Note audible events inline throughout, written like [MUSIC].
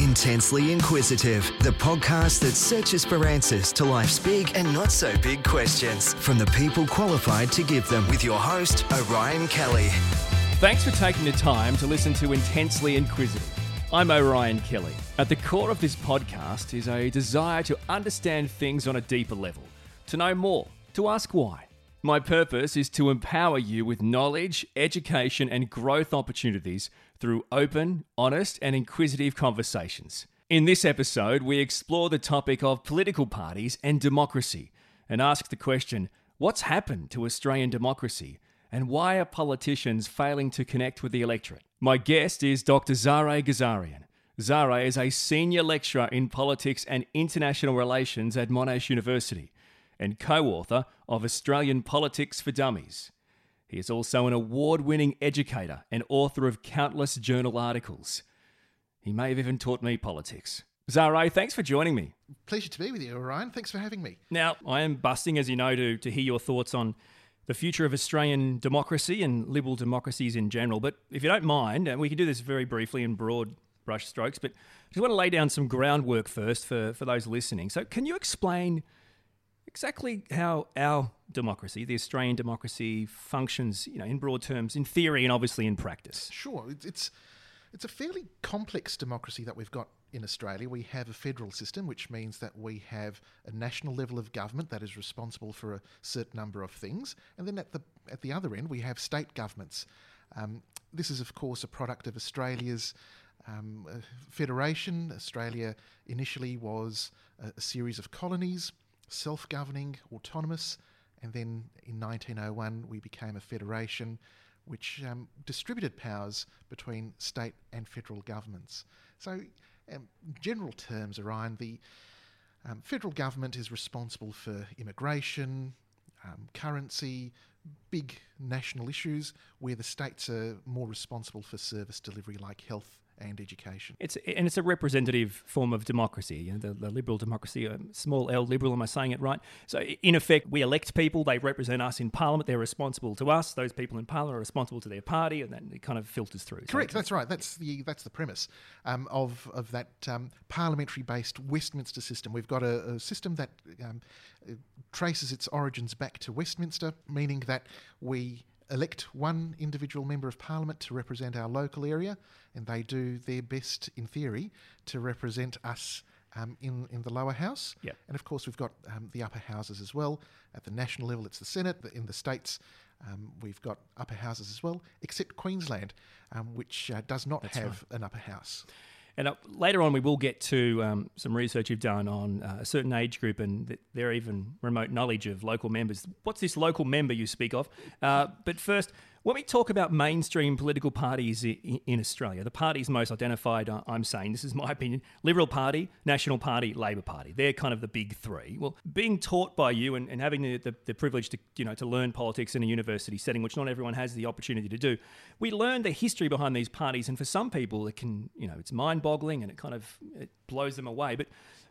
Intensely Inquisitive, the podcast that searches for answers to life's big and not so big questions from the people qualified to give them with your host, Orion Kelly. Thanks for taking the time to listen to Intensely Inquisitive. I'm Orion Kelly. At the core of this podcast is a desire to understand things on a deeper level, to know more, to ask why. My purpose is to empower you with knowledge, education, and growth opportunities through open, honest, and inquisitive conversations. In this episode, we explore the topic of political parties and democracy and ask the question what's happened to Australian democracy and why are politicians failing to connect with the electorate? My guest is Dr. Zareh Ghazarian. Zareh is a senior lecturer in politics and international relations at Monash University and co author of Australian Politics for Dummies. He is also an award winning educator and author of countless journal articles. He may have even taught me politics. Zareh, thanks for joining me. Pleasure to be with you, Orion. Thanks for having me. Now, I am busting, as you know, to, to hear your thoughts on the future of Australian democracy and liberal democracies in general. But if you don't mind, and we can do this very briefly in broad brush strokes, but I just want to lay down some groundwork first for, for those listening. So, can you explain exactly how our democracy, the Australian democracy, functions, you know, in broad terms, in theory and obviously in practice. Sure, it's it's a fairly complex democracy that we've got in Australia. We have a federal system, which means that we have a national level of government that is responsible for a certain number of things, and then at the at the other end we have state governments. Um, this is, of course, a product of Australia's um, federation. Australia initially was a, a series of colonies self governing, autonomous, and then in 1901 we became a federation which um, distributed powers between state and federal governments. So, um, general terms, Orion, the um, federal government is responsible for immigration, um, currency, big national issues, where the states are more responsible for service delivery like health and education. It's and it's a representative form of democracy. You know, the, the, liberal democracy, small L liberal. Am I saying it right? So in effect, we elect people. They represent us in Parliament. They're responsible to us. Those people in Parliament are responsible to their party, and then it kind of filters through. Correct. So that's right. That's the that's the premise um, of of that um, parliamentary-based Westminster system. We've got a, a system that um, traces its origins back to Westminster, meaning that we elect one individual member of parliament to represent our local area, and they do their best, in theory, to represent us um, in in the lower house. Yep. And of course, we've got um, the upper houses as well. At the national level, it's the Senate. In the states, um, we've got upper houses as well, except Queensland, um, which uh, does not That's have right. an upper house. And uh, later on, we will get to um, some research you've done on uh, a certain age group and th- their even remote knowledge of local members. What's this local member you speak of? Uh, but first, when we talk about mainstream political parties in, Australia, the parties most identified, uh, I'm saying, this is my opinion Liberal Party, National Party, Labor Party. They're kind of the big three. Well, being taught by you and, and having the, the, the privilege to, you know, to learn politics in a university setting, which not everyone has the opportunity to do, we learn the history behind these parties. And for some people, it can, you know, it's mind boggling and it kind of it blows them away. But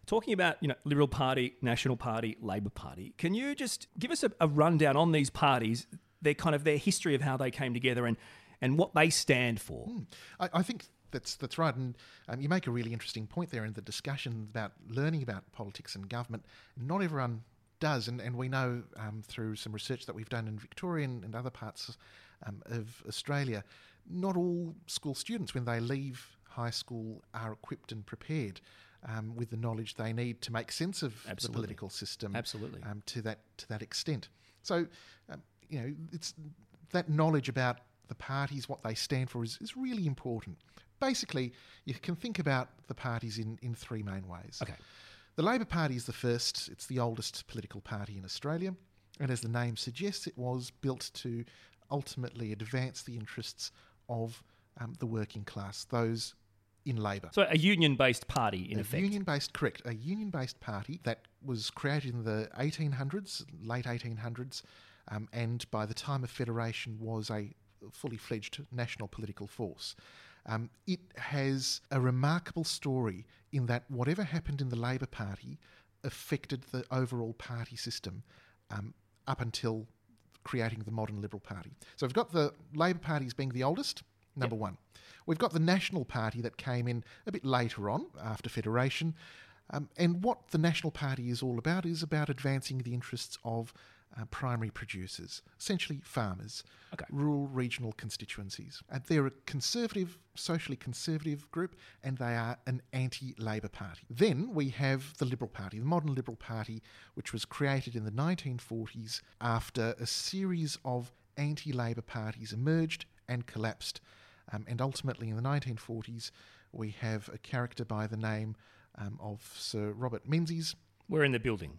talking about you know Liberal Party, National Party, Labor Party, can you just give us a, a rundown on these parties their kind of their history of how they came together and and what they stand for. Mm. I, I, think that's that's right, and um, you make a really interesting point there in the discussion about learning about politics and government. Not everyone does, and, and we know um, through some research that we've done in Victoria and, and other parts um, of Australia, not all school students when they leave high school are equipped and prepared. Um, with the knowledge they need to make sense of Absolutely. the political system, Absolutely, um, to that to that extent. So, um, you know, it's that knowledge about the parties, what they stand for, is, is really important. Basically, you can think about the parties in, in three main ways. Okay. The Labor Party is the first, it's the oldest political party in Australia, and as the name suggests, it was built to ultimately advance the interests of um, the working class, those in labour. So a union-based party, in a effect. union-based, correct. A union-based party that was created in the 1800s, late 1800s, um, and by the time of federation was a fully fledged national political force. Um, it has a remarkable story in that whatever happened in the Labor Party affected the overall party system um, up until creating the modern Liberal Party. So we've got the Labor Party as being the oldest, number one. We've got the National Party that came in a bit later on after Federation. Um, and what the National Party is all about is about advancing the interests of uh, primary producers, essentially farmers, Okay. rural regional constituencies. And they're a conservative, socially conservative group, and they are an anti Labor Party. Then we have the Liberal Party, the modern Liberal Party, which was created in the 1940s after a series of anti Labor parties emerged and collapsed. Um, and ultimately, in the 1940s, we have a character by the name um, of Sir Robert Menzies, We're in the building.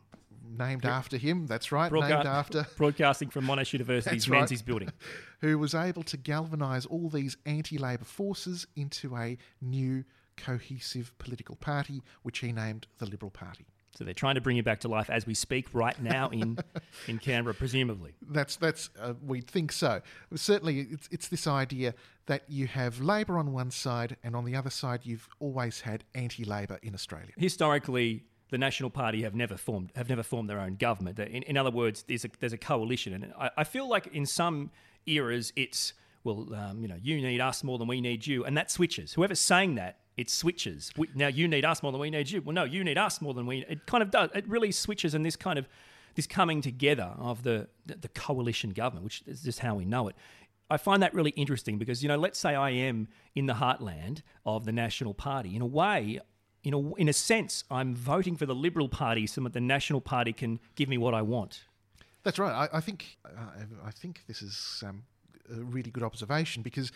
Named after him. That's right, Broadca- named after [LAUGHS] broadcasting from Monash University's right. Menzies building. [LAUGHS] who was able to galvanise all these anti Labor forces into a new cohesive political party, which he named the Liberal Party. So they're trying to bring you back to life as we speak right now in [LAUGHS] in Canberra, presumably. That's that's uh, we think so. Certainly, it's it's this idea that you have Labor on one side, and on the other side, you've always had anti-Labor in Australia. Historically, the National Party have never formed have never formed their own government. In, in other words, there's a there's a coalition, and I, I feel like in some eras it's well, um, you know, you need us more than we need you, and that switches. Whoever's saying that, it switches. We, now you need us more than we need you. Well, no, you need us more than we. It kind of does. It really switches, and this kind of this coming together of the the, the coalition government, which is just how we know it. I find that really interesting because you know, let's say I am in the heartland of the National Party. In a way, in a in a sense, I'm voting for the Liberal Party so that the National Party can give me what I want. That's right. I, I think uh, I think this is um, a really good observation because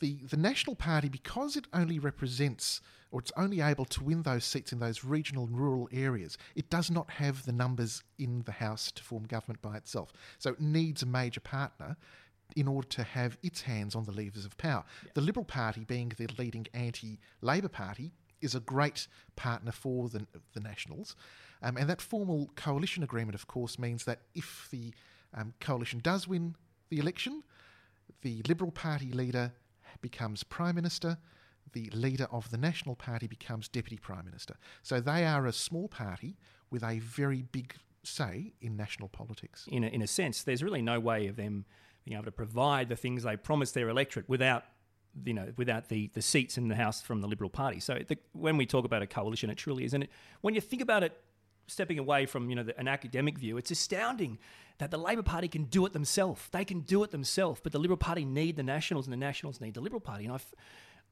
the the National Party, because it only represents or it's only able to win those seats in those regional and rural areas, it does not have the numbers in the House to form government by itself. So it needs a major partner in order to have its hands on the levers of power. The Liberal Party, being the leading anti-Labor party, is a great partner for the, the Nationals. Um, and that formal coalition agreement, of course, means that if the um, coalition does win the election, the Liberal Party leader becomes Prime Minister, the leader of the National Party becomes Deputy Prime Minister. So they are a small party with a very big say in national politics. In a, in a sense, there's really no way of them being able to provide the things they promised their electorate without you know without the, the seats in the House from the Liberal Party. So the, when we talk about a coalition, it truly is. And it, when you think about it, stepping away from you know the, an academic view, it's astounding that the Labor Party can do it themselves. They can do it themselves, but the Liberal Party need the Nationals, and the Nationals need the Liberal Party. And I've,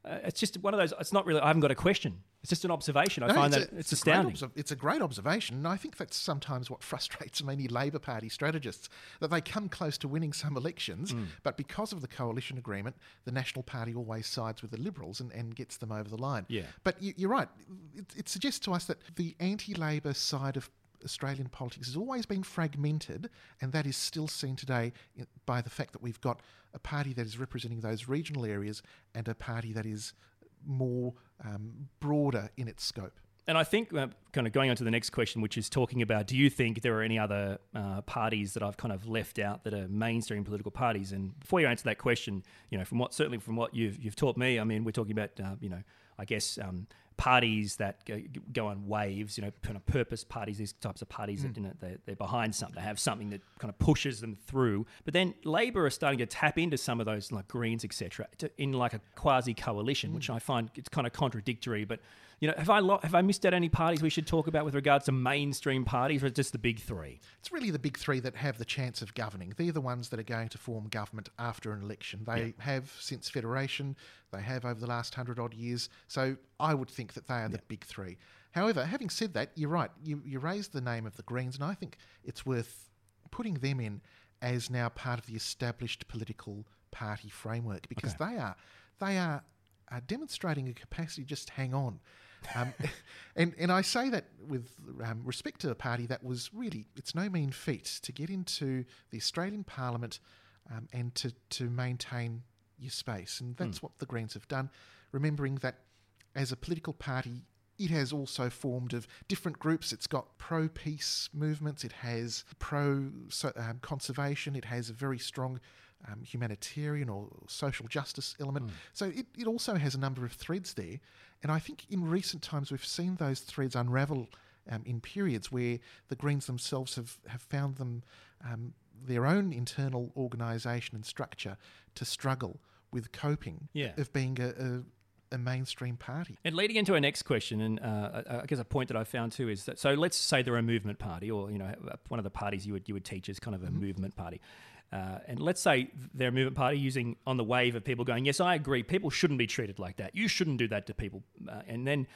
uh, it's just one of those. It's not really. I haven't got a question. It's just an observation. I No, find it's that a- it's, a great astounding. obser- it's a great observation, and I think that's sometimes what [LAUGHS] frustrates many Labor Party strategists that they come close to winning some elections, Mm. but because of the coalition agreement, the National Party always sides with the Liberals and, and gets them over the line. Yeah. But you, you're right. It, it suggests to us that the anti-Labor side of Australian politics has always been fragmented, and that is still seen today by the fact that we've got a party that is representing those regional areas and a party that is more um, broader in its scope. And I think, uh, kind of going on to the next question, which is talking about do you think there are any other uh, parties that I've kind of left out that are mainstream political parties? And before you answer that question, you know, from what certainly from what you've you've taught me, I mean, we're talking about, uh, you know, I guess um, parties that go, go on waves, you know, kind of purpose parties, these types of parties that you know they're, they're behind something, they have something that kind of pushes them through. But then Labor are starting to tap into some of those like Greens, etc., in like a quasi coalition, which I find it's kind of contradictory, but. You know, have I lo- have I missed out any parties we should talk about with regards to mainstream parties, or just the big three? It's really the big three that have the chance of governing. They're the ones that are going to form government after an election. They have since Federation, they have over the last hundred odd years. So I would think that they are the big three. However, having said that, you're right. You, you raised the name of the Greens, and I think it's worth putting them in as now part of the established political party framework because they are they are, are demonstrating a capacity to just hang on. Um, [LAUGHS] and and I say that with um, respect to a party that was really it's no mean feat to get into the Australian Parliament um, and to to maintain your space, and that's what the Greens have done. Remembering that as a political party, it has also formed of different groups. It's got pro peace movements. It has pro um, conservation. It has a very strong um, humanitarian or social justice element. So it, it also has a number of threads there. And I think in recent times we've seen those threads unravel um, in periods where the Greens themselves have, have found them um, their own internal organisation and structure to struggle with coping Yeah. of being a, a, a mainstream party. And leading into our next question, and uh, I guess a point that I found too is that so let's say they're a movement party, or you know one of the parties you would you would teach as kind of a movement party, uh, and let's say they're a movement party using on the wave of people going, yes, I agree, people shouldn't be treated like that. You shouldn't do that to people, uh, and then,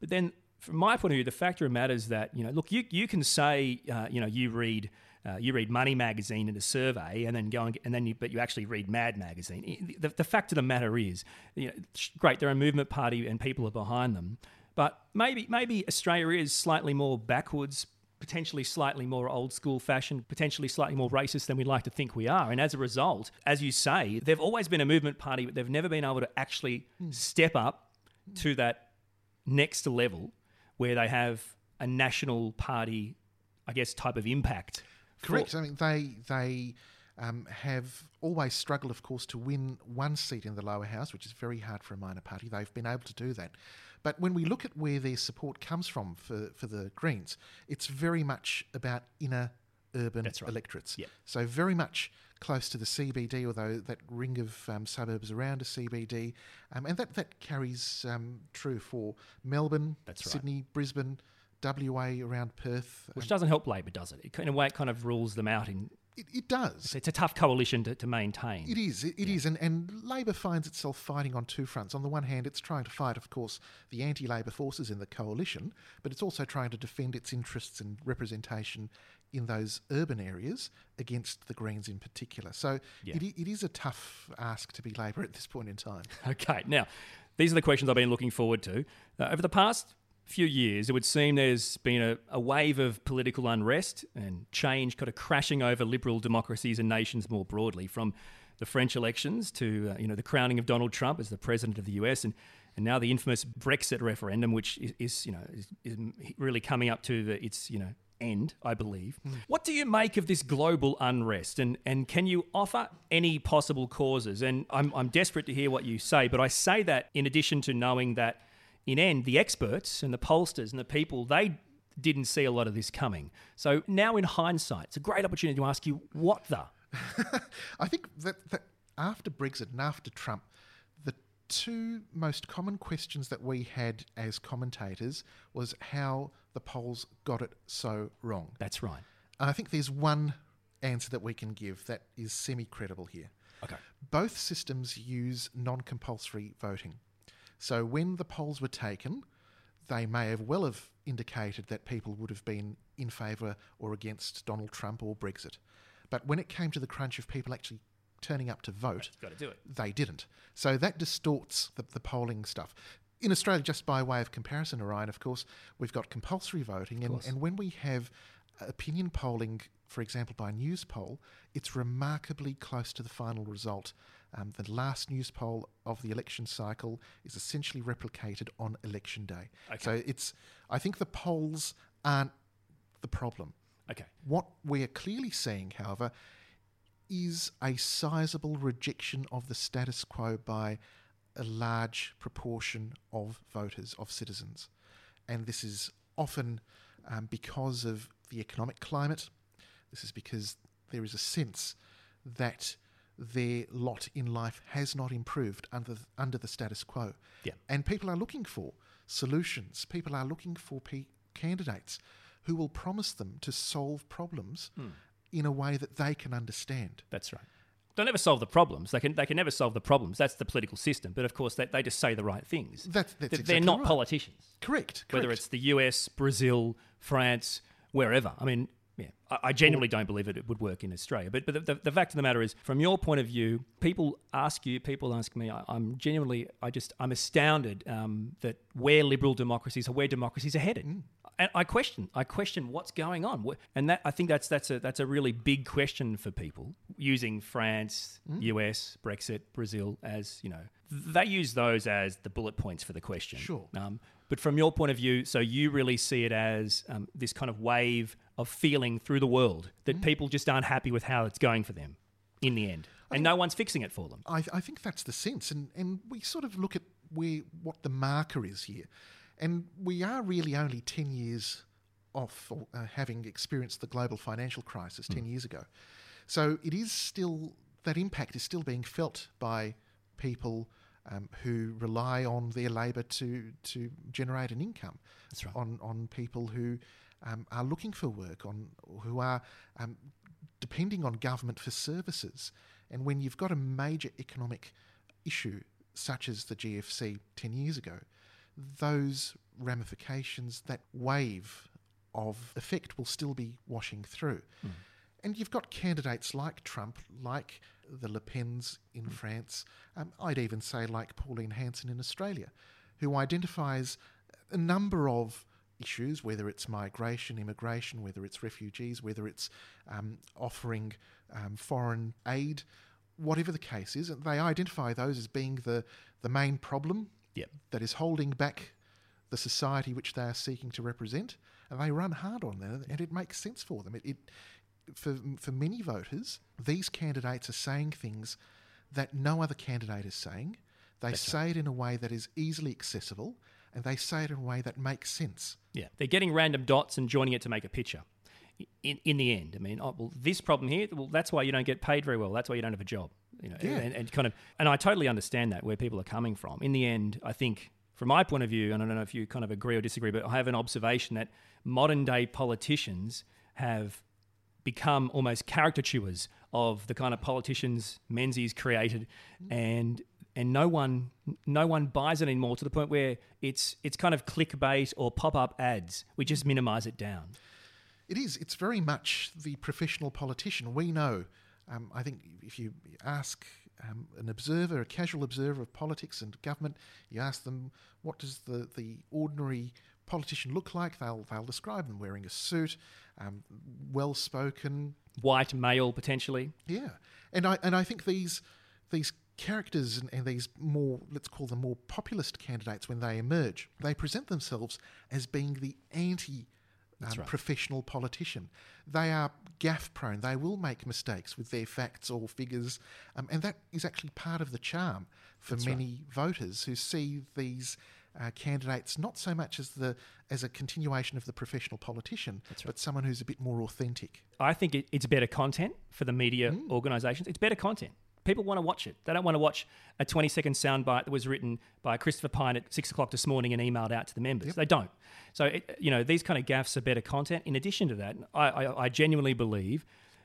but then from my point of view, the factor of matter is that you know, look, you you can say, uh, you know, you read. Uh, you read Money Magazine in a survey, and then go and, and then you, but you actually read Mad Magazine. The, the fact of the matter is, you know, great, they're a movement party and people are behind them, but maybe maybe Australia is slightly more backwards, potentially slightly more old school fashioned, potentially slightly more racist than we'd like to think we are. And as a result, as you say, they've always been a movement party, but they've never been able to actually step up to that next level where they have a national party, I guess, type of impact. Correct. I mean, they they um, have always struggled, of course, to win one seat in the lower house, which is very hard for a minor party. They've been able to do that. But when we look at where their support comes from for, for the Greens, it's very much about inner urban right. electorates. Yep. So very much close to the CBD, although that ring of um, suburbs around a CBD, um, and that that carries um, true for Melbourne, right. Sydney, Brisbane, WA, around Perth. Which doesn't help Labor, does it? it? In a way, it kind of rules them out. In it, it does. it's a tough coalition to, to maintain. It is, it, it is, and, and Labor finds itself fighting on two fronts. On the one hand, it's trying to fight, of course, the anti Labor forces in the coalition, but it's also trying to defend its interests and representation in those urban areas against the Greens in particular. So Yeah. it, it is a tough ask to be Labor at this point in time. [LAUGHS] Okay, now these are the questions I've been looking forward to. Uh, over the past few years, it would seem there's been a, a wave of political unrest and change kind of crashing over liberal democracies and nations more broadly, from the French elections to uh, you know the crowning of Donald Trump as the president of the US and. And now the infamous Brexit referendum, which is, is you know is, is really coming up to the, its you know end, I believe. What do you make of this global unrest, and and can you offer any possible causes? And I'm I'm desperate to hear what you say, but I say that in addition to knowing that in end the experts and the pollsters and the people they didn't see a lot of this coming. So now in hindsight, it's a great opportunity to ask you what the [LAUGHS] I think that, that after Brexit and after Trump, the two most common questions that we had as commentators was how the polls got it so wrong. that's right. And I think there's one answer that we can give that is semi credible here. Okay. Both systems use non compulsory voting. So when the polls were taken, they may have well have indicated that people would have been in favour or against Donald Trump or Brexit. But when it came to the crunch of people actually turning up to vote, Got to do it. they didn't. So that distorts the, the polling stuff. In Australia, just by way of comparison, Orion, of course, we've got compulsory voting, and, and when we have opinion polling, for example, by Newspoll, it's remarkably close to the final result. Um, the last Newspoll of the election cycle is essentially replicated on election day. Okay. So it's, I think the polls aren't the problem. Okay. What we're clearly seeing, however, is a sizable rejection of the status quo by a large proportion of voters, of citizens. And this is often um, because of the economic climate. This is because there is a sense that their lot in life has not improved under, under the status quo. Yeah. And people are looking for solutions. People are looking for pe- candidates who will promise them to solve problems hmm. in a way that they can understand. That's right. They'll never solve the problems. They can they can never solve the problems. That's the political system. But of course, they, they just say the right things. That's- that's They're exactly not right. politicians. Correct. Whether it's the US, Brazil, France, wherever. I mean, yeah, I, I genuinely don't believe it, it would work in Australia. But but the, the, the fact of the matter is, from your point of view, people ask you, people ask me. I, I'm genuinely, I just, I'm astounded um, that where liberal democracies are, where democracies are headed. Mm. And I question, I question what's going on, and that I think that's that's a that's a really big question for people using France, Mm. US, Brexit, Brazil as you know they use those as the bullet points for the question. Sure. Um, but from your point of view, so you really see it as um, this kind of wave of feeling through the world that Mm. people just aren't happy with how it's going for them in the end, and no one's fixing it for them. I, I think that's the sense, and, and we sort of look at where what the marker is here, and we are really only ten years off uh, having experienced the global financial crisis ten years ago, so it is still that impact is still being felt by people um, who rely on their labour to to generate an income. Right. On on people who um, are looking for work, on who are um, depending on government for services. And when you've got a major economic issue such as the GFC ten years ago, those ramifications, that wave of effect will still be washing through. And you've got candidates like Trump, like the Le Pens in France, um, I'd even say like Pauline Hanson in Australia, who identifies a number of issues, whether it's migration, immigration, whether it's refugees, whether it's um, offering um, foreign aid, whatever the case is, they identify those as being the, the main problem Yep. that is holding back the society which they are seeking to represent, and they run hard on that, and it makes sense for them. It, it for for many voters, these candidates are saying things that no other candidate is saying. They say it in a way that is easily accessible, and they say it in a way that makes sense. Yeah, they're getting random dots and joining it to make a picture. In, in the end, I mean, oh, well, this problem here, well, that's why you don't get paid very well. That's why you don't have a job. You know, Yeah. and, and kind of, and I totally understand that where people are coming from. In the end, I think, from my point of view, and I don't know if you kind of agree or disagree, but I have an observation that modern day politicians have become almost caricatures of the kind of politicians Menzies created, and and no one no one buys it anymore to the point where it's it's kind of clickbait or pop up ads. We just minimize it down. It is. It's very much the professional politician. We know. Um, I think if you ask um, an observer, a casual observer of politics and government, you ask them what does the, the ordinary politician look like, they'll they'll describe them wearing a suit, um, well spoken, White male potentially. yeah, and I and I think these these characters and, and these more let's call them more populist candidates when they emerge, they present themselves as being the anti. Um, right. Professional politician. They are gaff prone. They will make mistakes with their facts or figures. Um, and that is actually part of the charm for many voters who see these uh, candidates not so much as the as a continuation of the professional politician, but someone who's a bit more authentic. I think it, it's better content for the media mm. organisations. It's better content. People want to watch it. They don't want to watch a 20 second soundbite that was written by Christopher Pyne at six o'clock this morning and emailed out to the members. They don't. So, it, you know, these kind of gaffs are better content. In addition to that, I, I, I genuinely believe,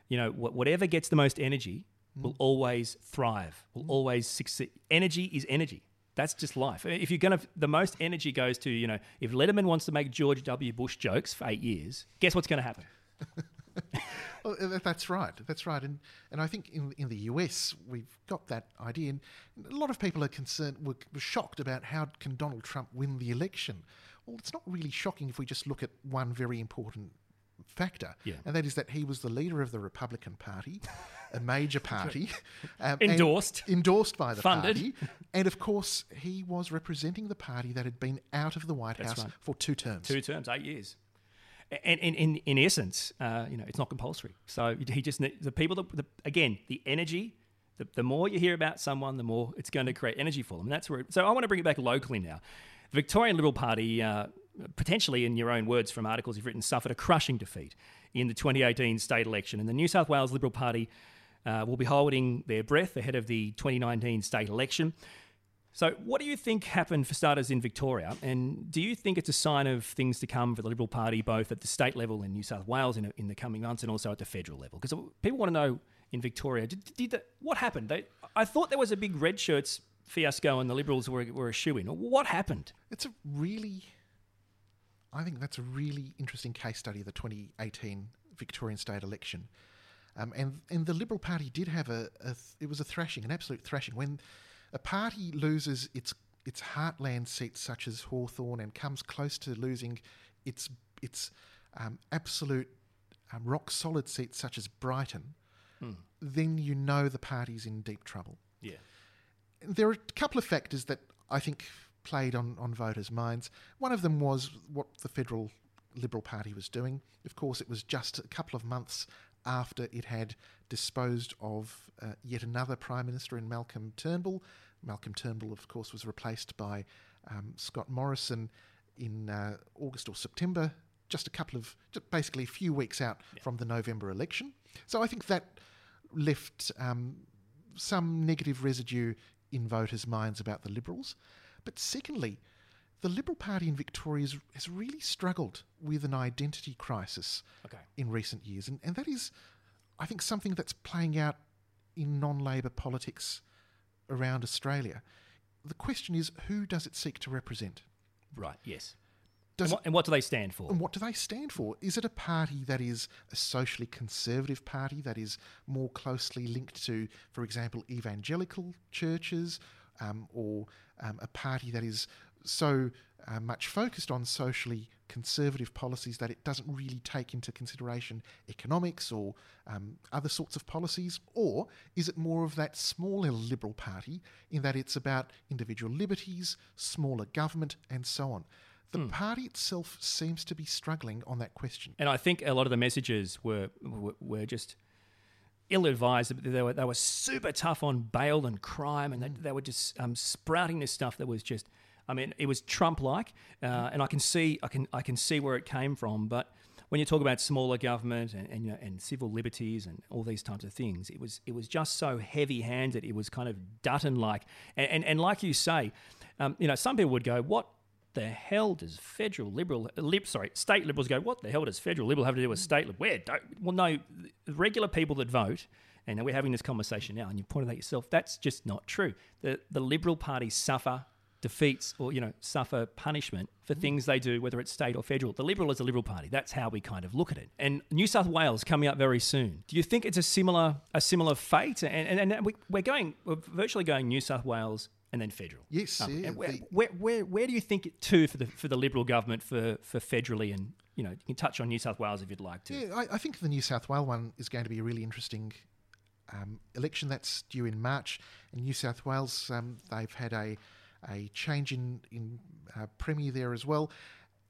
you know, whatever gets the most energy mm. will always thrive, will mm. always succeed. Energy is energy. That's just life. If you're to, the most energy goes to, you know, if Letterman wants to make George W. Bush jokes for eight years, guess what's going to happen? [LAUGHS] Well, that's right. That's right. And and I think in in the US we've got that idea. And a lot of people are concerned, were, were shocked about how can Donald Trump win the election. Well, it's not really shocking if we just look at one very important factor, Yeah. and that is that he was the leader of the Republican Party, a major [LAUGHS] party, [LAUGHS] um, Endorsed. endorsed by the Funded. party, and of course he was representing the party that had been out of the White House right. for two terms. Two terms, eight years. And in, in, in essence, uh, you know, it's not compulsory. So he just the people that the, again the energy. The, the more you hear about someone, the more it's going to create energy for them. And that's where. It, so I want to bring it back locally now. The Victorian Liberal Party, uh, potentially in your own words from articles you've written, suffered a crushing defeat in the 2018 state election, and the New South Wales Liberal Party uh, will be holding their breath ahead of the 2019 state election. So, what do you think happened for starters in Victoria? And do you think it's a sign of things to come for the Liberal Party, both at the state level in New South Wales in, in the coming months and also at the federal level? Because people want to know in Victoria, did, did the, what happened? They, I thought there was a big red shirts fiasco and the Liberals were, were a shoe in. What happened? It's a really, I think that's a really interesting case study of the 2018 Victorian state election. Um, and, and the Liberal Party did have a, a, th- it was a thrashing, an absolute thrashing. When a party loses its, its heartland seats, such as Hawthorn, and comes close to losing its, its um, absolute um, rock solid seats, such as Brighton, then you know the party's in deep trouble Yeah. there are a couple of factors that I think played on, on voters' minds. One of them was what the federal Liberal Party was doing. Of course, it was just a couple of months after it had disposed of uh, yet another Prime Minister in Malcolm Turnbull. Malcolm Turnbull, of course, was replaced by um, Scott Morrison in uh, August or September, just a couple of, just basically a few weeks out from the November election. So I think that left um, some negative residue in voters' minds about the Liberals. But secondly, the Liberal Party in Victoria has, has really struggled with an identity crisis Okay. in recent years. And, and that is, I think, something that's playing out in non Labor politics around Australia. The question is who does it seek to represent? Right. Yes. And what, and what do they stand for? And what do they stand for? Is it a party that is a socially conservative party that is more closely linked to, for example, evangelical churches, um, or um, a party that is so uh, much focused on socially conservative policies that it doesn't really take into consideration economics or um, other sorts of policies? Or is it more of that smaller liberal party in that it's about individual liberties, smaller government, and so on? The party itself seems to be struggling on that question. And I think a lot of the messages were were, were just ill-advised. But They were they were super tough on bail and crime, and they, they were just um, sprouting this stuff that was just. I mean, it was Trump-like, uh, and I can see I can I can see where it came from. But when you talk about smaller government and and, you know, and civil liberties and all these types of things, it was it was just so heavy-handed. It was kind of Dutton-like, and and, and like you say, um, you know, some people would go, "What the hell does federal liberal, uh, lib, sorry, state liberals go? What the hell does federal liberal have to do with state liberal? Where? Don't, well, no, regular people that vote, and we're having this conversation now, and you pointed out yourself. That's just not true. The the Liberal Party suffer defeats or you know suffer punishment for mm-hmm. things they do, whether it's state or federal. The Liberal is a Liberal Party. That's how we kind of look at it. And New South Wales coming up very soon. Do you think it's a similar a similar fate? And and, and we, we're going, we're virtually going New South Wales and then federal. Yes, Um, yeah, and where, the- where, where, where do you think it to for the for the Liberal government for, for federally and you know you can touch on New South Wales if you'd like to. Yeah, I, I think the New South Wales one is going to be a really interesting um, election that's due in March. In New South Wales, um, they've had a a change in in uh, premier there as well.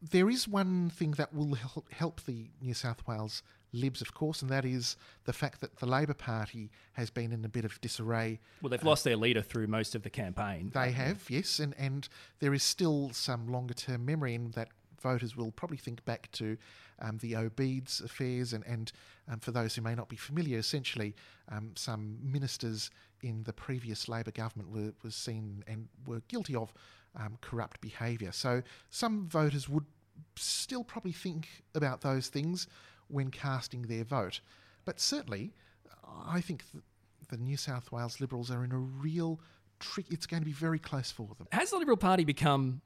There is one thing that will hel- help the New South Wales Libs, of course, and that is the fact that the Labor Party has been in a bit of disarray Well, they've lost their leader through most of the campaign. they have, yes, and, and there is still some longer term memory in that voters will probably think back to um, the Obeid's affairs, and, and um, for those who may not be familiar, essentially um, some ministers in the previous Labor government were, were seen and were guilty of um, corrupt behaviour. So some voters would still probably think about those things when casting their vote. But certainly, I think th- the New South Wales Liberals are in a real trick. It's going to be very close for them. Has the Liberal Party become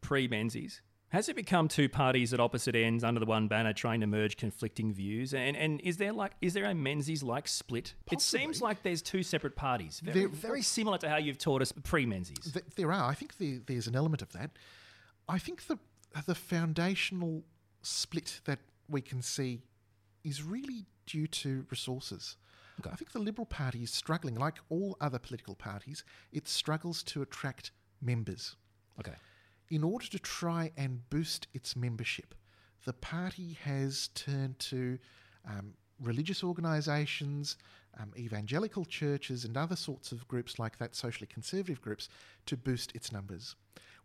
pre Menzies? Has it become two parties at opposite ends under the one banner trying to merge conflicting views? And and is there like is there a Menzies like split? It seems like there's two separate parties. Very, There- very similar to how you've taught us pre Menzies. Th- there are. I think there, there's an element of that. I think the the foundational split that we can see is really due to resources. I think the Liberal Party is struggling, like all other political parties, it struggles to attract members. Okay. In order to try and boost its membership, the party has turned to um, religious organisations, um, evangelical churches, and other sorts of groups like that, socially conservative groups, to boost its numbers.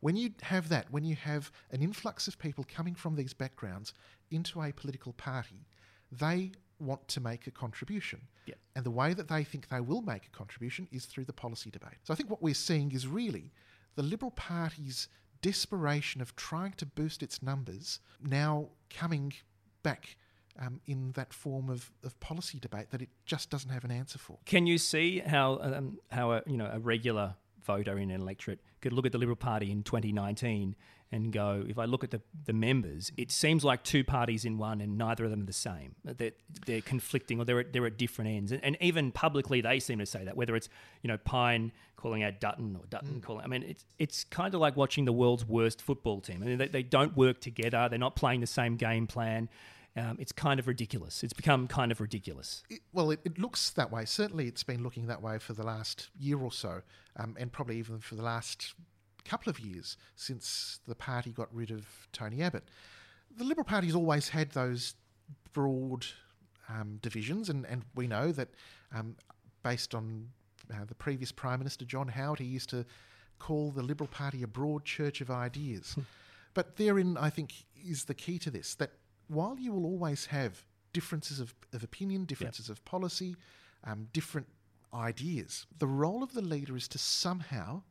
When you have that, when you have an influx of people coming from these backgrounds into a political party, they want to make a contribution. Yep. And the way that they think they will make a contribution is through the policy debate. So I think what we're seeing is really the Liberal Party's desperation of trying to boost its numbers now coming back um, in that form of, of policy debate that it just doesn't have an answer for. Can you see how um, how a you know a regular voter in an electorate could look at the Liberal Party in 2019 and go, if I look at the, the members, it seems like two parties in one, and neither of them are the same. They're, they're conflicting, or they're at, they're at different ends. And, and even publicly, they seem to say that. Whether it's you know Pyne calling out Dutton or Dutton mm. calling, I mean, it's it's kind of like watching the world's worst football team. I mean, they, they don't work together. They're not playing the same game plan. Um, it's kind of ridiculous. It's become kind of ridiculous. It, well, it, it looks that way. Certainly, it's been looking that way for the last year or so, um, and probably even for the last couple of years since the party got rid of Tony Abbott. The Liberal Party's always had those broad um, divisions, and, and we know that um, based on uh, the previous Prime Minister John Howard, he used to call the Liberal Party a broad church of ideas. but therein, I think, is the key to this that while you will always have differences of, of opinion, differences of policy, um, different ideas. The role of the leader is to somehow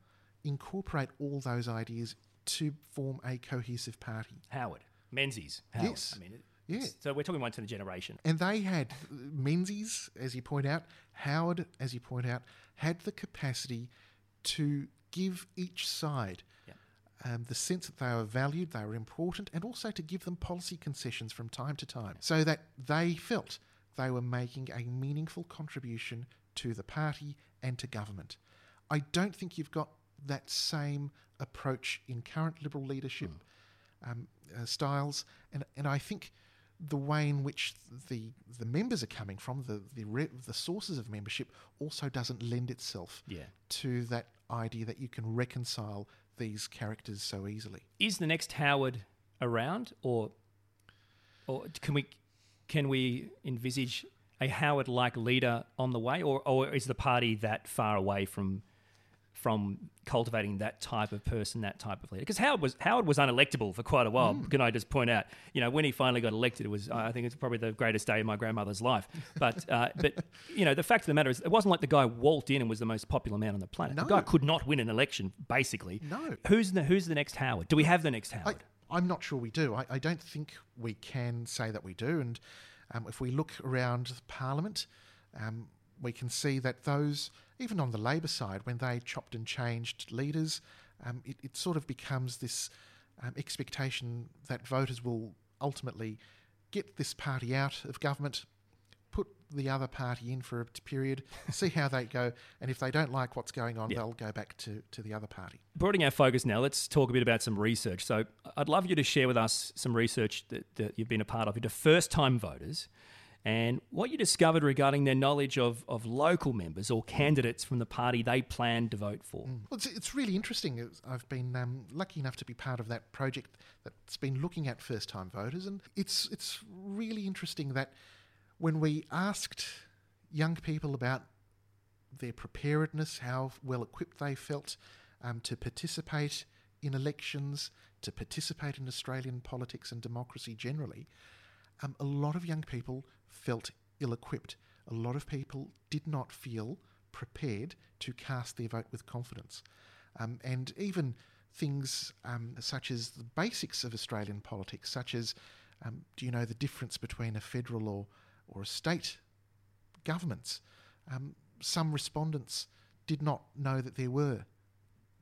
incorporate all those ideas to form a cohesive party. Howard, Menzies. Howard. Yes. I mean, it- Yeah. So we're talking once in a generation. And they had Menzies, as you point out, Howard, as you point out, had the capacity to give each side. Um, the sense that they were valued, they were important, and also to give them policy concessions from time to time so that they felt they were making a meaningful contribution to the party and to government. I don't think you've got that same approach in current Liberal leadership um, uh, styles, and and I think the way in which the the members are coming from, the the re- the sources of membership, also doesn't lend itself Yeah. to that idea that you can reconcile these characters so easily. Is the next Howard around, or or can we can we envisage a Howard-like leader on the way, or or is the party that far away from from cultivating that type of person, that type of leader? Because Howard was Howard was unelectable for quite a while. Can I just point out? You know, when he finally got elected, it was I think it's probably the greatest day of my grandmother's life. But uh, [LAUGHS] but you know, the fact of the matter is, it wasn't like the guy walked in and was the most popular man on the planet. The guy could not win an election, basically. No. Who's the Who's the next Howard? Do we have the next Howard? I'm not sure we do. I, I don't think we can say that we do. And um, if we look around Parliament, um, we can see that those, even on the Labor side, when they chopped and changed leaders, um, it, it sort of becomes this um, expectation that voters will ultimately get this party out of government, put the other party in for a period, [LAUGHS] see how they go, and if they don't like what's going on, they'll go back to, to the other party. Broadening our focus now, let's talk a bit about some research. So, I'd love you to share with us some research that, that you've been a part of into first time voters and what you discovered regarding their knowledge of, of local members or candidates from the party they plan to vote for. Well, it's, it's really interesting. I've been um, lucky enough to be part of that project that's been looking at first-time voters, and it's it's really interesting that when we asked young people about their preparedness, how well equipped they felt um, to participate in elections, to participate in Australian politics and democracy generally, um, a lot of young people felt ill equipped. A lot of people did not feel prepared to cast their vote with confidence. Um, and even things um, such as the basics of Australian politics, such as um, do you know the difference between a federal or, or a state governments? Um, some respondents did not know that there were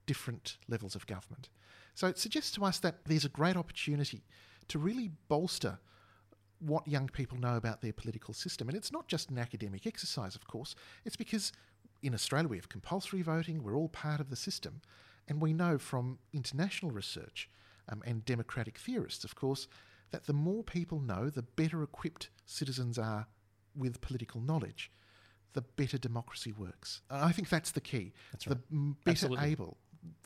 different levels of government. So it suggests to us that there's a great opportunity to really bolster what young people know about their political system. And it's not just an academic exercise, of course, it's because in Australia we have compulsory voting, we're all part of the system. And we know from international research um, and democratic theorists, of course, that the more people know, the better equipped citizens are with political knowledge, the better democracy works. And I think that's the key. That's the right. m- better Absolutely. able,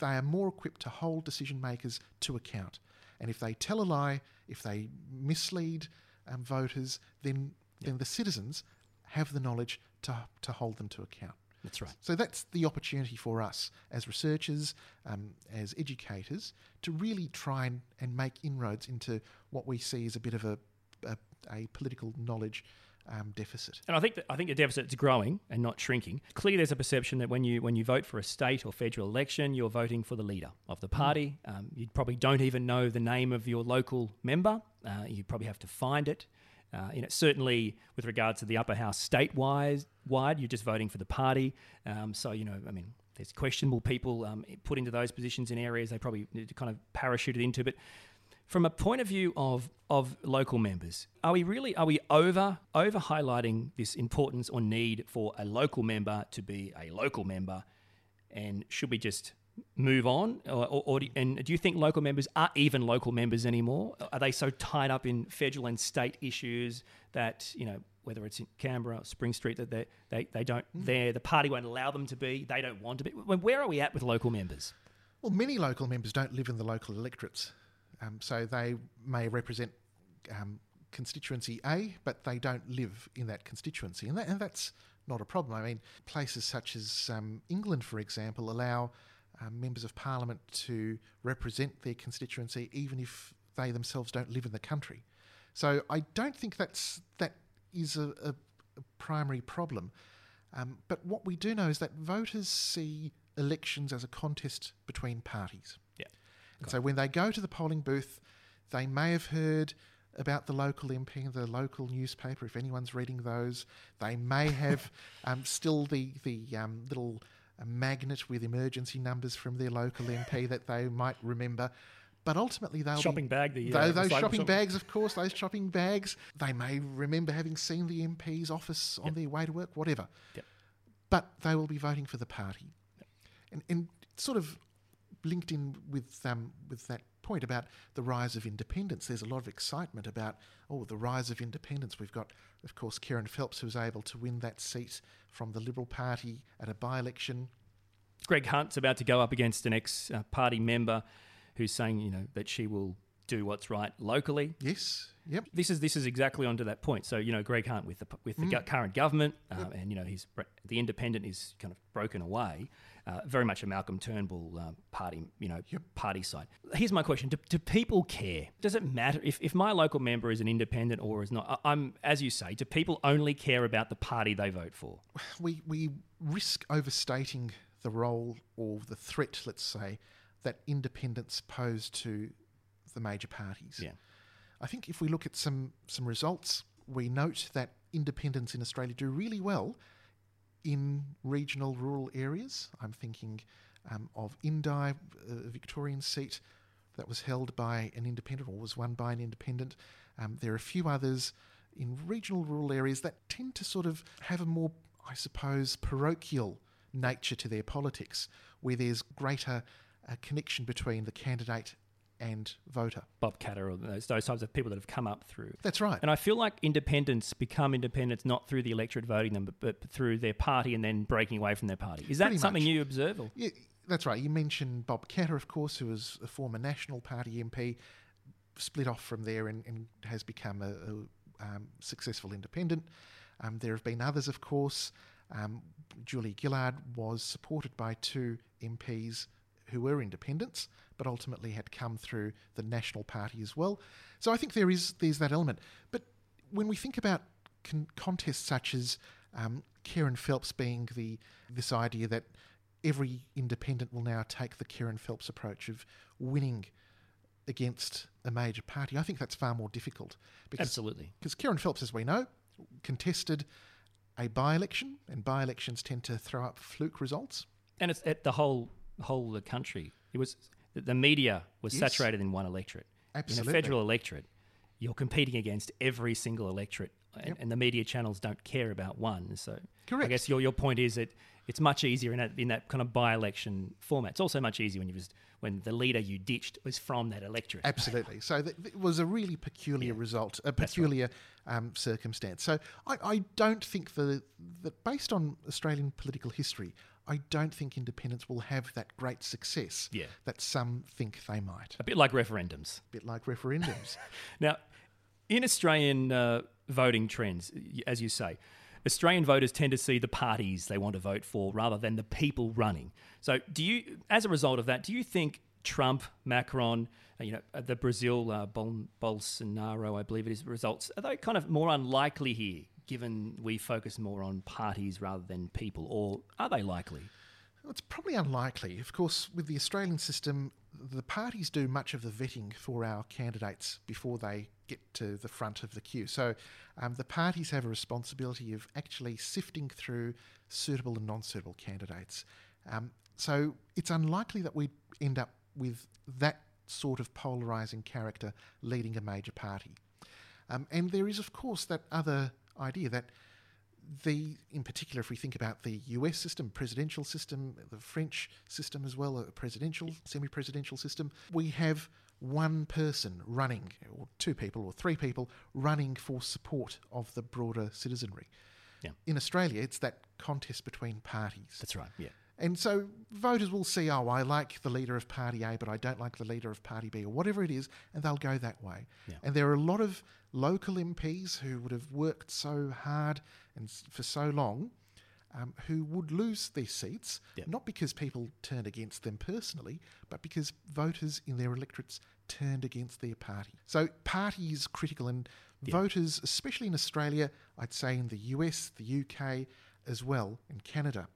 they are more equipped to hold decision makers to account. And if they tell a lie, if they mislead um, voters, then then the citizens have the knowledge to to hold them to account. That's right. So that's the opportunity for us as researchers, um, as educators, to really try and, and make inroads into what we see as a bit of a, a, a political knowledge um, deficit. And I think that, I think the deficit is growing and not shrinking. Clearly, there's a perception that when you when you vote for a state or federal election, you're voting for the leader of the party. Um, you probably don't even know the name of your local member. Uh, you probably have to find it. Uh, you know, certainly with regards to the upper house statewide, wide, you're just voting for the party. Um, so you know, I mean, there's questionable people um, put into those positions in areas they probably kind of parachuted into, but from a point of view of of local members, are we really are we over over highlighting this importance or need for a local member to be a local member, and should we just move on, or, or, or do, and do you think local members are even local members anymore? Are they so tied up in federal and state issues that you know whether it's in Canberra or Spring Street that they they, they don't hmm. they the party won't allow them to be, they don't want to be. Where are we at with local members? Well, many local members don't live in the local electorates, um, so they may represent um, constituency A, but they don't live in that constituency, and, that, and that's not a problem. I mean, places such as um, England, for example, allow um, members of parliament to represent their constituency even if they themselves don't live in the country. So I don't think that's that is a, a, primary problem. Um, but what we do know is that voters see elections as a contest between parties. And so when they go to the polling booth, they may have heard about the local MP the local newspaper, if anyone's reading those. They may have [LAUGHS] um, still the, the um, little uh, magnet with emergency numbers from their local MP that they might remember. But ultimately, they'll Shopping be, bag, the, uh, those shopping shop- bags, of course, those shopping bags. They may remember having seen the MP's office on their way to work, whatever. Yep. But they will be voting for the party, and, and sort of linked in with um, with that point about the rise of independents. There's a lot of excitement about oh the rise of independents. We've got, of course, Kerryn Phelps who was able to win that seat from the Liberal Party at a by-election. Greg Hunt's about to go up against an ex uh, party member who's saying, you know, that she will do what's right locally. Yes, yep, This is this is exactly onto that point. So you know, Greg Hunt with the with the gu- current government, um, and you know, he's the independent is kind of broken away. Uh, very much a Malcolm Turnbull uh, party, you know, party side. Here's my question: do, do people care? Does it matter if, if my local member is an independent or is not? I- I'm as you say. Do people only care about the party they vote for? we we risk overstating the role or the threat, let's say, that independents pose to the major parties. Yeah. I think if we look at some some results, we note that independents in Australia do really well in regional rural areas. I'm thinking um, of Indi, a Victorian seat that was held by an independent or was won by an independent. Um, there are a few others in regional rural areas that tend to sort of have a more, I suppose, parochial nature to their politics, where there's greater uh, connection between the candidate and voter. Bob Katter or those, those types of people that have come up through. That's right. And I feel like independents become independents not through the electorate voting them, but, but through their party and then breaking away from their party. Is that Pretty something much. you observe? Or? Yeah, that's right. You mentioned Bob Katter, of course, who was a former National Party MP, split off from there and, and has become a, a um, successful independent. Um, there have been others, of course. Um, Julia Gillard was supported by two MPs who were independents, but ultimately had come through the National Party as well. So I think there is there's that element. But when we think about con- contests such as um, Kerryn Phelps being the this idea that every independent will now take the Kerryn Phelps approach of winning against a major party, I think that's far more difficult. Because, Absolutely. Because Kerryn Phelps, as we know, contested a by-election, and by-elections tend to throw up fluke results. And it's at the whole whole of the country. It was the media was Yes. saturated in one electorate. Absolutely. In a federal electorate, you're competing against every single electorate, and, and the media channels don't care about one. So, correct. I guess your, your point is that it's much easier in that in that kind of by-election format. It's also much easier when you just when the leader you ditched was from that electorate. Absolutely. So th- it was a really peculiar result, a peculiar um, circumstance. So I, I don't think the, that based on Australian political history, I don't think independents will have that great success Yeah. that some think they might. A bit like referendums. A bit like referendums. [LAUGHS] Now, in Australian uh, voting trends, as you say, Australian voters tend to see the parties they want to vote for rather than the people running. So, do you, as a result of that, do you think Trump, Macron, uh, you know, uh, the Brazil uh, Bol- Bolsonaro, I believe it is, results are they kind of more unlikely here, given we focus more on parties rather than people, or are they likely? It's probably unlikely. Of course, with the Australian system, the parties do much of the vetting for our candidates before they get to the front of the queue. So um, the parties have a responsibility of actually sifting through suitable and non suitable candidates. Um, so it's unlikely that we'd end up with that sort of polarising character leading a major party. Um, and there is, of course, that other idea that the, in particular, if we think about the US system, presidential system, the French system as well, a presidential, semi presidential system, we have one person running, or two people, or three people running for support of the broader citizenry. Yeah. In Australia, it's that contest between parties. That's right. Yeah. And so voters will see, oh, I like the leader of Party A, but I don't like the leader of Party B, or whatever it is, and they'll go that way. Yeah. And there are a lot of local MPs who would have worked so hard and for so long um, who would lose their seats, not because people turned against them personally, but because voters in their electorates turned against their party. So party is critical, and voters, especially in Australia, I'd say in the US, the UK, as well in Canada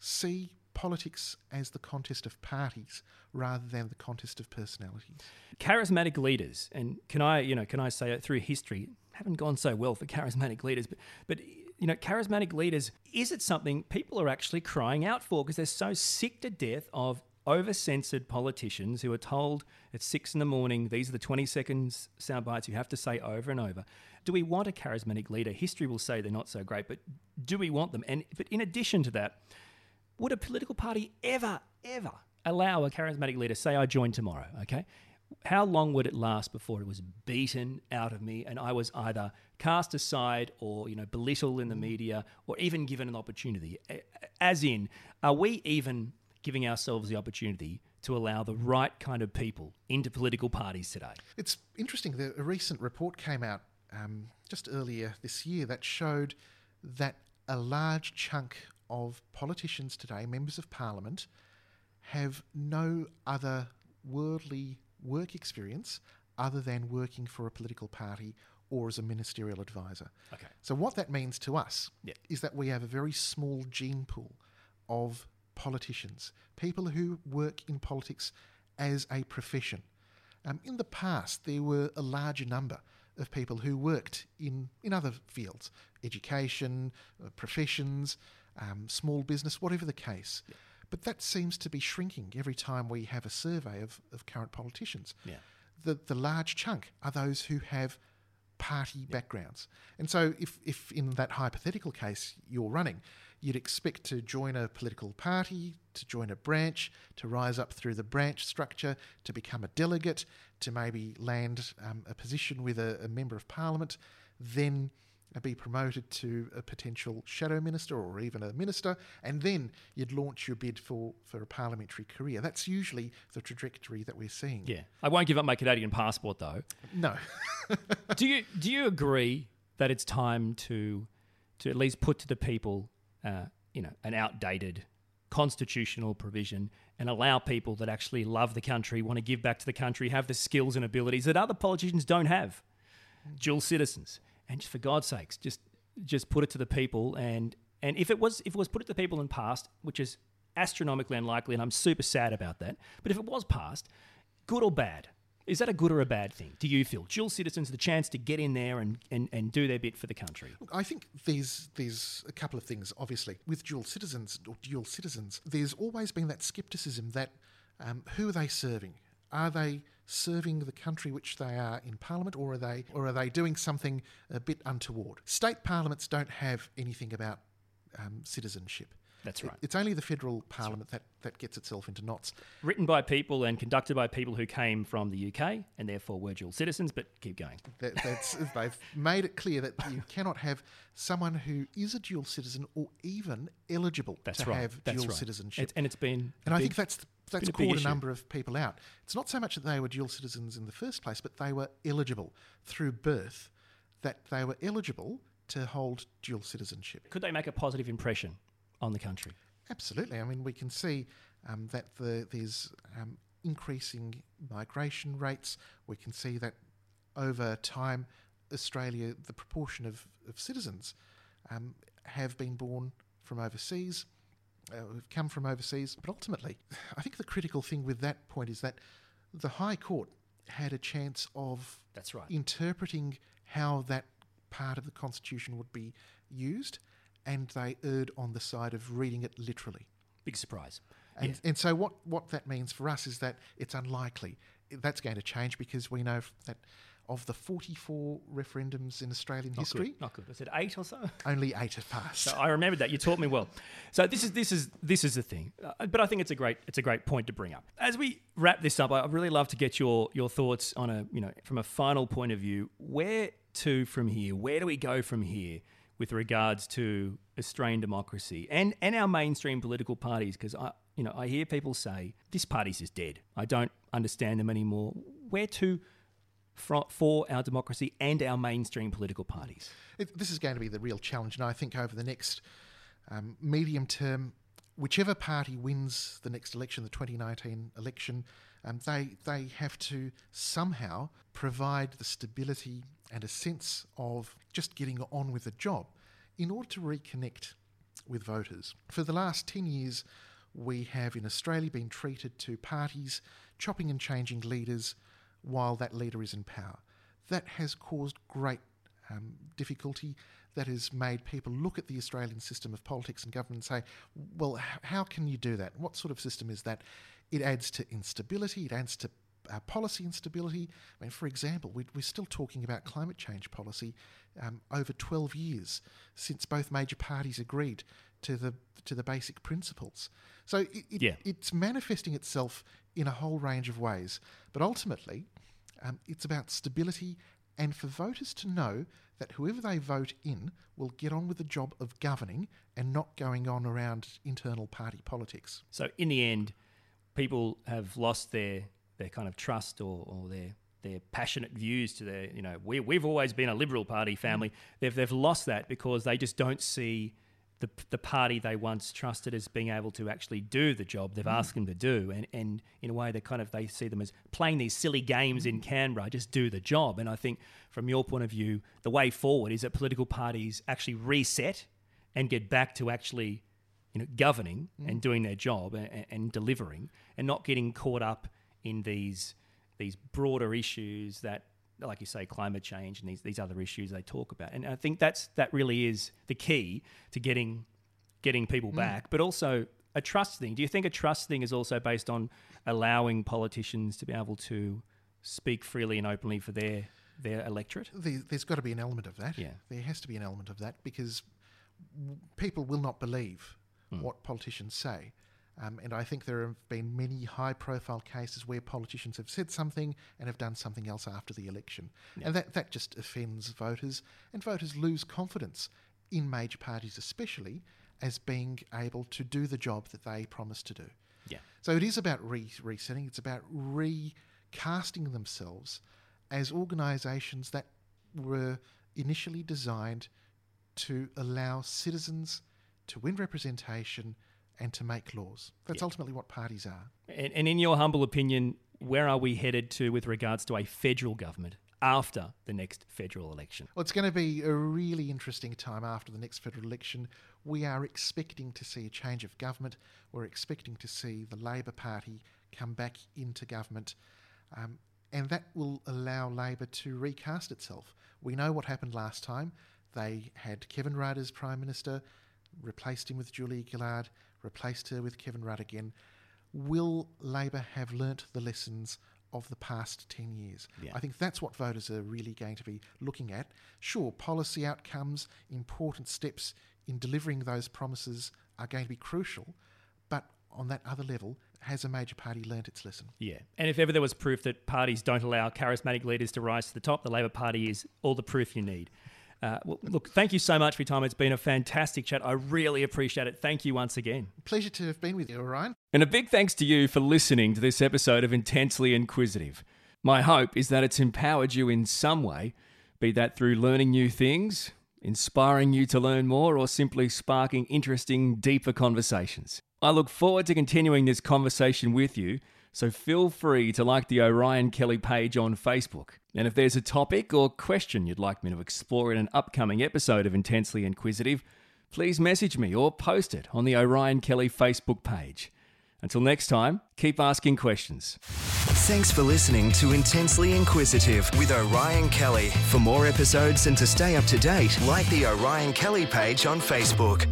see politics as the contest of parties rather than the contest of personalities. Charismatic leaders, and can I, you know, can I say it through history, haven't gone so well for charismatic leaders, but, but you know, charismatic leaders, is it something people are actually crying out for because they're so sick to death of over censored politicians who are told at six in the morning, these are the 20 seconds sound bites you have to say over and over. Do we want a charismatic leader? History will say they're not so great, but do we want them? And but in addition to that, would a political party ever, ever allow a charismatic leader, say I join tomorrow, okay? How long would it last before it was beaten out of me and I was either cast aside or, you know, belittled in the media or even given an opportunity? As in, are we even giving ourselves the opportunity to allow the right kind of people into political parties today? It's interesting. a recent report came out um, just earlier this year that showed that a large chunk of politicians today, members of parliament, have no other worldly work experience other than working for a political party or as a ministerial advisor. Okay. So what that means to us yeah. is that we have a very small gene pool of politicians, people who work in politics as a profession. Um, in the past, there were a larger number of people who worked in, in other fields, education, uh, professions, um, small business, whatever the case. Yeah. But that seems to be shrinking every time we have a survey of, of current politicians. Yeah. The, the large chunk are those who have party yeah. backgrounds. And so, if, if in that hypothetical case you're running, you'd expect to join a political party, to join a branch, to rise up through the branch structure, to become a delegate, to maybe land um, a position with a, a member of parliament, then be promoted to a potential shadow minister or even a minister, and then you'd launch your bid for, for a parliamentary career. That's usually the trajectory that we're seeing. Yeah. I won't give up my Canadian passport though. No. [LAUGHS] do you do you agree that it's time to to at least put to the people uh, you know, an outdated constitutional provision and allow people that actually love the country, want to give back to the country, have the skills and abilities that other politicians don't have. Dual citizens and just for God's sakes, just just put it to the people. And and if it was if it was put to the people and passed, which is astronomically unlikely, and I'm super sad about that. But if it was passed, good or bad, is that a good or a bad thing? Do you feel dual citizens the chance to get in there and, and, and do their bit for the country? I think there's there's a couple of things. Obviously, with dual citizens or dual citizens, there's always been that scepticism that um, who are they serving? Are they serving the country which they are in Parliament, or are they, or are they doing something a bit untoward? State parliaments don't have anything about um, citizenship. That's right. It's only the federal parliament right. that, that gets itself into knots. Written by people and conducted by people who came from the UK and therefore were dual citizens, but keep going. That, [LAUGHS] they've made it clear that you cannot have someone who is a dual citizen or even eligible that's to right. have that's dual right. citizenship. It's, and it's been. And I think that's that's caught a number of people out. It's not so much that they were dual citizens in the first place, but they were eligible through birth, that they were eligible to hold dual citizenship. Could they make a positive impression on the country? Absolutely. I mean, we can see um, that the, there's um, increasing migration rates. We can see that over time, Australia, the proportion of, of citizens um, have been born from overseas, uh, have come from overseas. But ultimately, I think the critical thing with that point is that the High Court had a chance of That's right. interpreting how that part of the Constitution would be used and they erred on the side of reading it literally. Big surprise. And, yeah. and so what, what that means for us is that it's unlikely that's going to change because we know that of the 44 referendums in Australian not history, good. not good. Was it eight or so? [LAUGHS] Only eight have passed. So I remembered that. You taught me well. So this is this is this is the thing. Uh, but I think it's a great it's a great point to bring up. As we wrap this up, I'd really love to get your your thoughts on a you know from a final point of view. Where to from here? Where do we go from here? with regards to Australian democracy and, and our mainstream political parties because I you know I hear people say this party's is dead. I don't understand them anymore. Where to for, our democracy and our mainstream political parties? It, this is going to be the real challenge, and I think over the next um, medium term, whichever party wins the next election, the 2019 election, um, they they have to somehow provide the stability and a sense of just getting on with the job in order to reconnect with voters. For the last 10 years, we have in Australia been treated to parties chopping and changing leaders while that leader is in power. That has caused great um, difficulty. That has made people look at the Australian system of politics and government and say, well, how can you do that? What sort of system is that? It adds to instability, it adds to uh, policy instability. I mean, for example, we, are still talking about climate change policy um, over 12 years since both major parties agreed to the to the basic principles. So it, it, yeah. it's manifesting itself in a whole range of ways. But ultimately, um, it's about stability and for voters to know that whoever they vote in will get on with the job of governing and not going on around internal party politics. So in the end, people have lost their their kind of trust or, or their their passionate views to their you know we we've always been a liberal party family. Mm. They've they've lost that because they just don't see the, the party they once trusted as being able to actually do the job they've mm. asked them to do and, and in a way they kind of they see them as playing these silly games mm. in Canberra just do the job and I think from your point of view the way forward is that political parties actually reset and get back to actually you know governing mm. and doing their job and, and delivering and not getting caught up in these these broader issues that like you say, climate change and these, these other issues they talk about. And I think that's that really is the key to getting getting people mm. back, but also a trust thing. Do you think a trust thing is also based on allowing politicians to be able to speak freely and openly for their their electorate? there's got to be an element of that. Yeah, there has to be an element of that because people will not believe mm. what politicians say. Um, and I think there have been many high profile cases where politicians have said something and have done something else after the election. Yeah. And that, that just offends voters, and voters lose confidence in major parties, especially as being able to do the job that they promised to do. Yeah. So it is about re- resetting, it's about recasting themselves as organisations that were initially designed to allow citizens to win representation and to make laws. That's yeah. ultimately what parties are. And, and in your humble opinion, where are we headed to with regards to a federal government? after the next federal election? Well, it's going to be a really interesting time after the next federal election. We are expecting to see a change of government. We're expecting to see the Labor Party come back into government. Um, and that will allow Labor to recast itself. We know what happened last time. They had Kevin Rudd as Prime Minister, replaced him with Julia Gillard replaced her with Kevin Rudd again. Will Labor have learnt the lessons of the past 10 years? Yeah. I think that's what voters are really going to be looking at. Sure, policy outcomes, important steps in delivering those promises are going to be crucial, but on that other level, has a major party learnt its lesson? Yeah. And if ever there was proof that parties don't allow charismatic leaders to rise to the top, the Labor Party is all the proof you need. Uh, well, look, thank you so much for your time. It's been a fantastic chat. I really appreciate it. Thank you once again. Pleasure to have been with you, Orion. And a big thanks to you for listening to this episode of Intensely Inquisitive. My hope is that it's empowered you in some way, be that through learning new things, inspiring you to learn more, or simply sparking interesting, deeper conversations. I look forward to continuing this conversation with you so feel free to like the Orion Kelly page on Facebook. And if there's a topic or question you'd like me to explore in an upcoming episode of Intensely Inquisitive, please message me or post it on the Orion Kelly Facebook page. Until next time, keep asking questions. Thanks for listening to Intensely Inquisitive with Orion Kelly. For more episodes and to stay up to date, like the Orion Kelly page on Facebook.